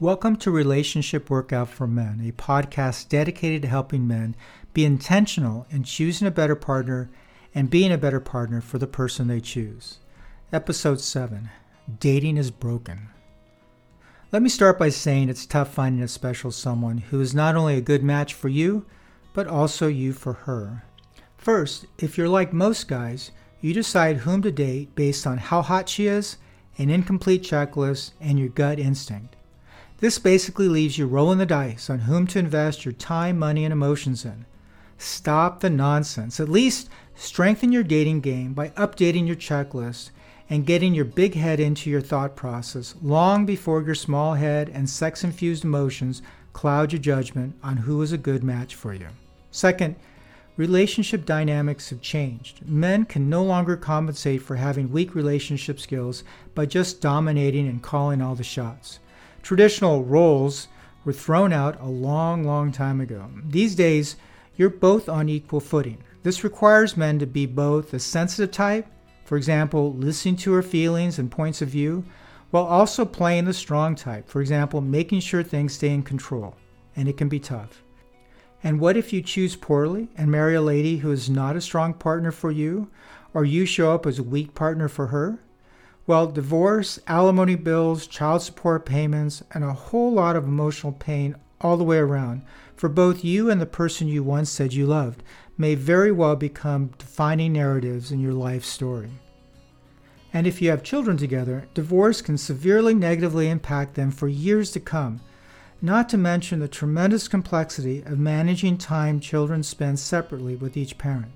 Welcome to Relationship Workout for Men, a podcast dedicated to helping men be intentional in choosing a better partner and being a better partner for the person they choose. Episode 7 Dating is Broken. Let me start by saying it's tough finding a special someone who is not only a good match for you, but also you for her. First, if you're like most guys, you decide whom to date based on how hot she is, an incomplete checklist, and your gut instinct. This basically leaves you rolling the dice on whom to invest your time, money, and emotions in. Stop the nonsense. At least strengthen your dating game by updating your checklist and getting your big head into your thought process long before your small head and sex infused emotions cloud your judgment on who is a good match for you. Second, relationship dynamics have changed. Men can no longer compensate for having weak relationship skills by just dominating and calling all the shots. Traditional roles were thrown out a long, long time ago. These days, you're both on equal footing. This requires men to be both a sensitive type, for example, listening to her feelings and points of view, while also playing the strong type, for example, making sure things stay in control. And it can be tough. And what if you choose poorly and marry a lady who is not a strong partner for you, or you show up as a weak partner for her? Well, divorce, alimony bills, child support payments, and a whole lot of emotional pain all the way around for both you and the person you once said you loved may very well become defining narratives in your life story. And if you have children together, divorce can severely negatively impact them for years to come, not to mention the tremendous complexity of managing time children spend separately with each parent.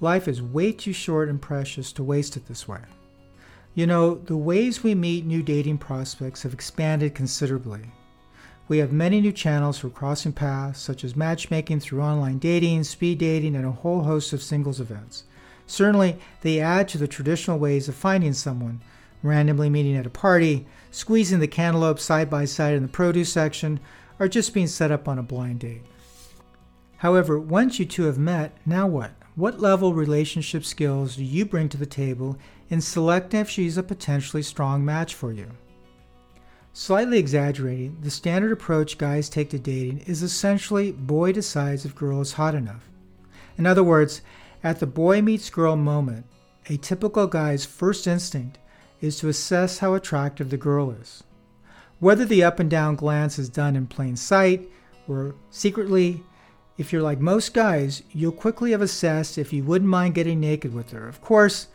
Life is way too short and precious to waste it this way. You know, the ways we meet new dating prospects have expanded considerably. We have many new channels for crossing paths, such as matchmaking through online dating, speed dating, and a whole host of singles events. Certainly, they add to the traditional ways of finding someone randomly meeting at a party, squeezing the cantaloupe side by side in the produce section, or just being set up on a blind date. However, once you two have met, now what? What level relationship skills do you bring to the table in selecting if she's a potentially strong match for you? Slightly exaggerating, the standard approach guys take to dating is essentially boy decides if girl is hot enough. In other words, at the boy meets girl moment, a typical guy's first instinct is to assess how attractive the girl is. Whether the up and down glance is done in plain sight or secretly if you're like most guys, you'll quickly have assessed if you wouldn't mind getting naked with her. Of course,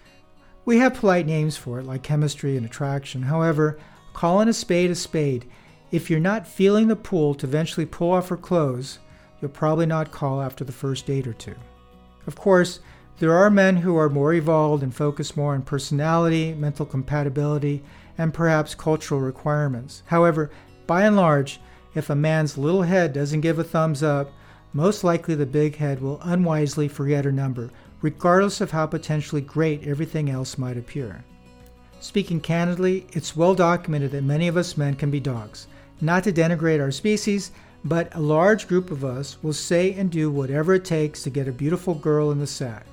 we have polite names for it, like chemistry and attraction. However, calling a spade a spade, if you're not feeling the pull to eventually pull off her clothes, you'll probably not call after the first date or two. Of course, there are men who are more evolved and focus more on personality, mental compatibility, and perhaps cultural requirements. However, by and large, if a man's little head doesn't give a thumbs up, most likely the big head will unwisely forget her number, regardless of how potentially great everything else might appear. Speaking candidly, it's well documented that many of us men can be dogs. Not to denigrate our species, but a large group of us will say and do whatever it takes to get a beautiful girl in the sack.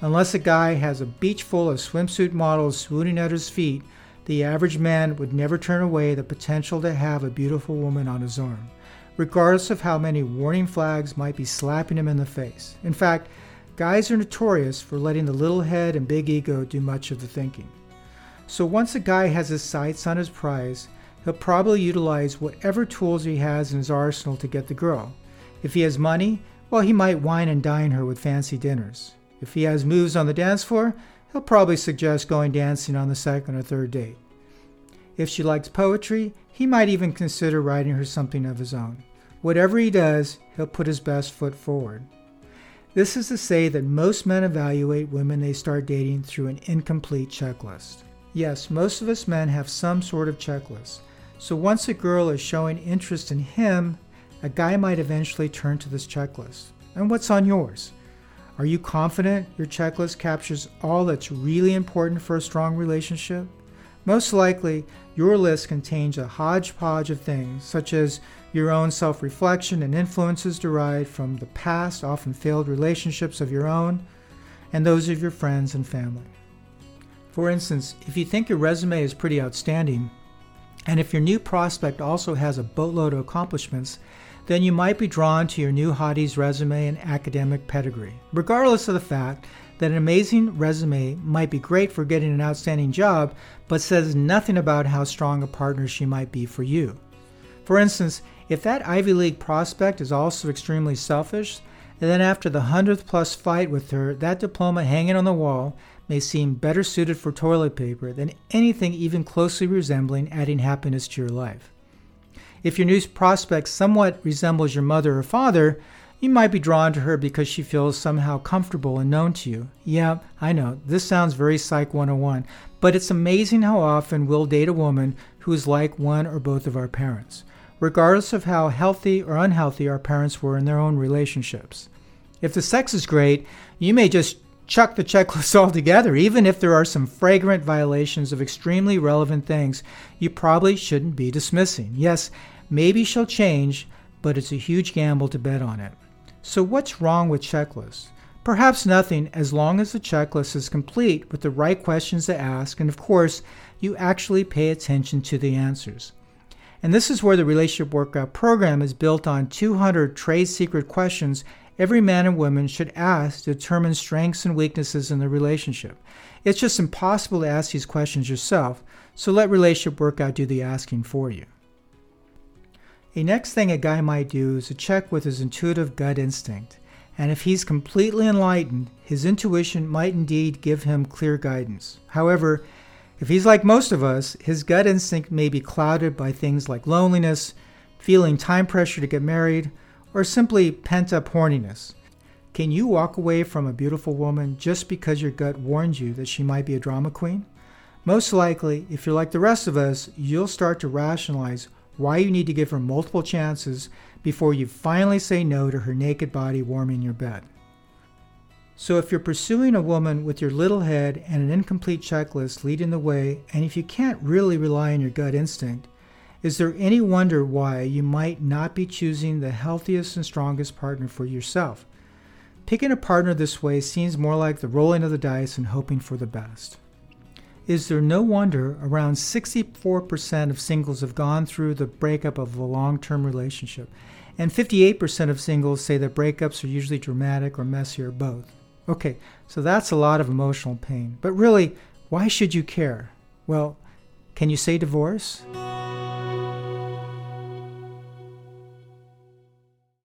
Unless a guy has a beach full of swimsuit models swooning at his feet, the average man would never turn away the potential to have a beautiful woman on his arm regardless of how many warning flags might be slapping him in the face. In fact, guys are notorious for letting the little head and big ego do much of the thinking. So once a guy has his sights on his prize, he'll probably utilize whatever tools he has in his arsenal to get the girl. If he has money, well, he might wine and dine her with fancy dinners. If he has moves on the dance floor, he'll probably suggest going dancing on the second or third date. If she likes poetry, he might even consider writing her something of his own. Whatever he does, he'll put his best foot forward. This is to say that most men evaluate women they start dating through an incomplete checklist. Yes, most of us men have some sort of checklist. So once a girl is showing interest in him, a guy might eventually turn to this checklist. And what's on yours? Are you confident your checklist captures all that's really important for a strong relationship? Most likely, your list contains a hodgepodge of things, such as your own self reflection and influences derived from the past, often failed relationships of your own and those of your friends and family. For instance, if you think your resume is pretty outstanding, And if your new prospect also has a boatload of accomplishments, then you might be drawn to your new hottie's resume and academic pedigree, regardless of the fact that an amazing resume might be great for getting an outstanding job, but says nothing about how strong a partner she might be for you. For instance, if that Ivy League prospect is also extremely selfish, then after the hundredth plus fight with her, that diploma hanging on the wall may seem better suited for toilet paper than anything even closely resembling adding happiness to your life. If your new prospect somewhat resembles your mother or father, you might be drawn to her because she feels somehow comfortable and known to you. Yeah, I know, this sounds very Psych 101, but it's amazing how often we'll date a woman who is like one or both of our parents, regardless of how healthy or unhealthy our parents were in their own relationships. If the sex is great, you may just chuck the checklist altogether, even if there are some fragrant violations of extremely relevant things you probably shouldn't be dismissing. Yes, maybe she'll change, but it's a huge gamble to bet on it. So, what's wrong with checklists? Perhaps nothing as long as the checklist is complete with the right questions to ask, and of course, you actually pay attention to the answers. And this is where the Relationship Workout program is built on 200 trade secret questions every man and woman should ask to determine strengths and weaknesses in the relationship. It's just impossible to ask these questions yourself, so let Relationship Workout do the asking for you. A next thing a guy might do is to check with his intuitive gut instinct. And if he's completely enlightened, his intuition might indeed give him clear guidance. However, if he's like most of us, his gut instinct may be clouded by things like loneliness, feeling time pressure to get married, or simply pent up horniness. Can you walk away from a beautiful woman just because your gut warned you that she might be a drama queen? Most likely, if you're like the rest of us, you'll start to rationalize why you need to give her multiple chances before you finally say no to her naked body warming your bed. So, if you're pursuing a woman with your little head and an incomplete checklist leading the way, and if you can't really rely on your gut instinct, is there any wonder why you might not be choosing the healthiest and strongest partner for yourself? Picking a partner this way seems more like the rolling of the dice and hoping for the best is there no wonder around 64% of singles have gone through the breakup of a long term relationship, and 58% of singles say that breakups are usually dramatic or messy or both. Okay, so that's a lot of emotional pain. But really, why should you care? Well, can you say divorce?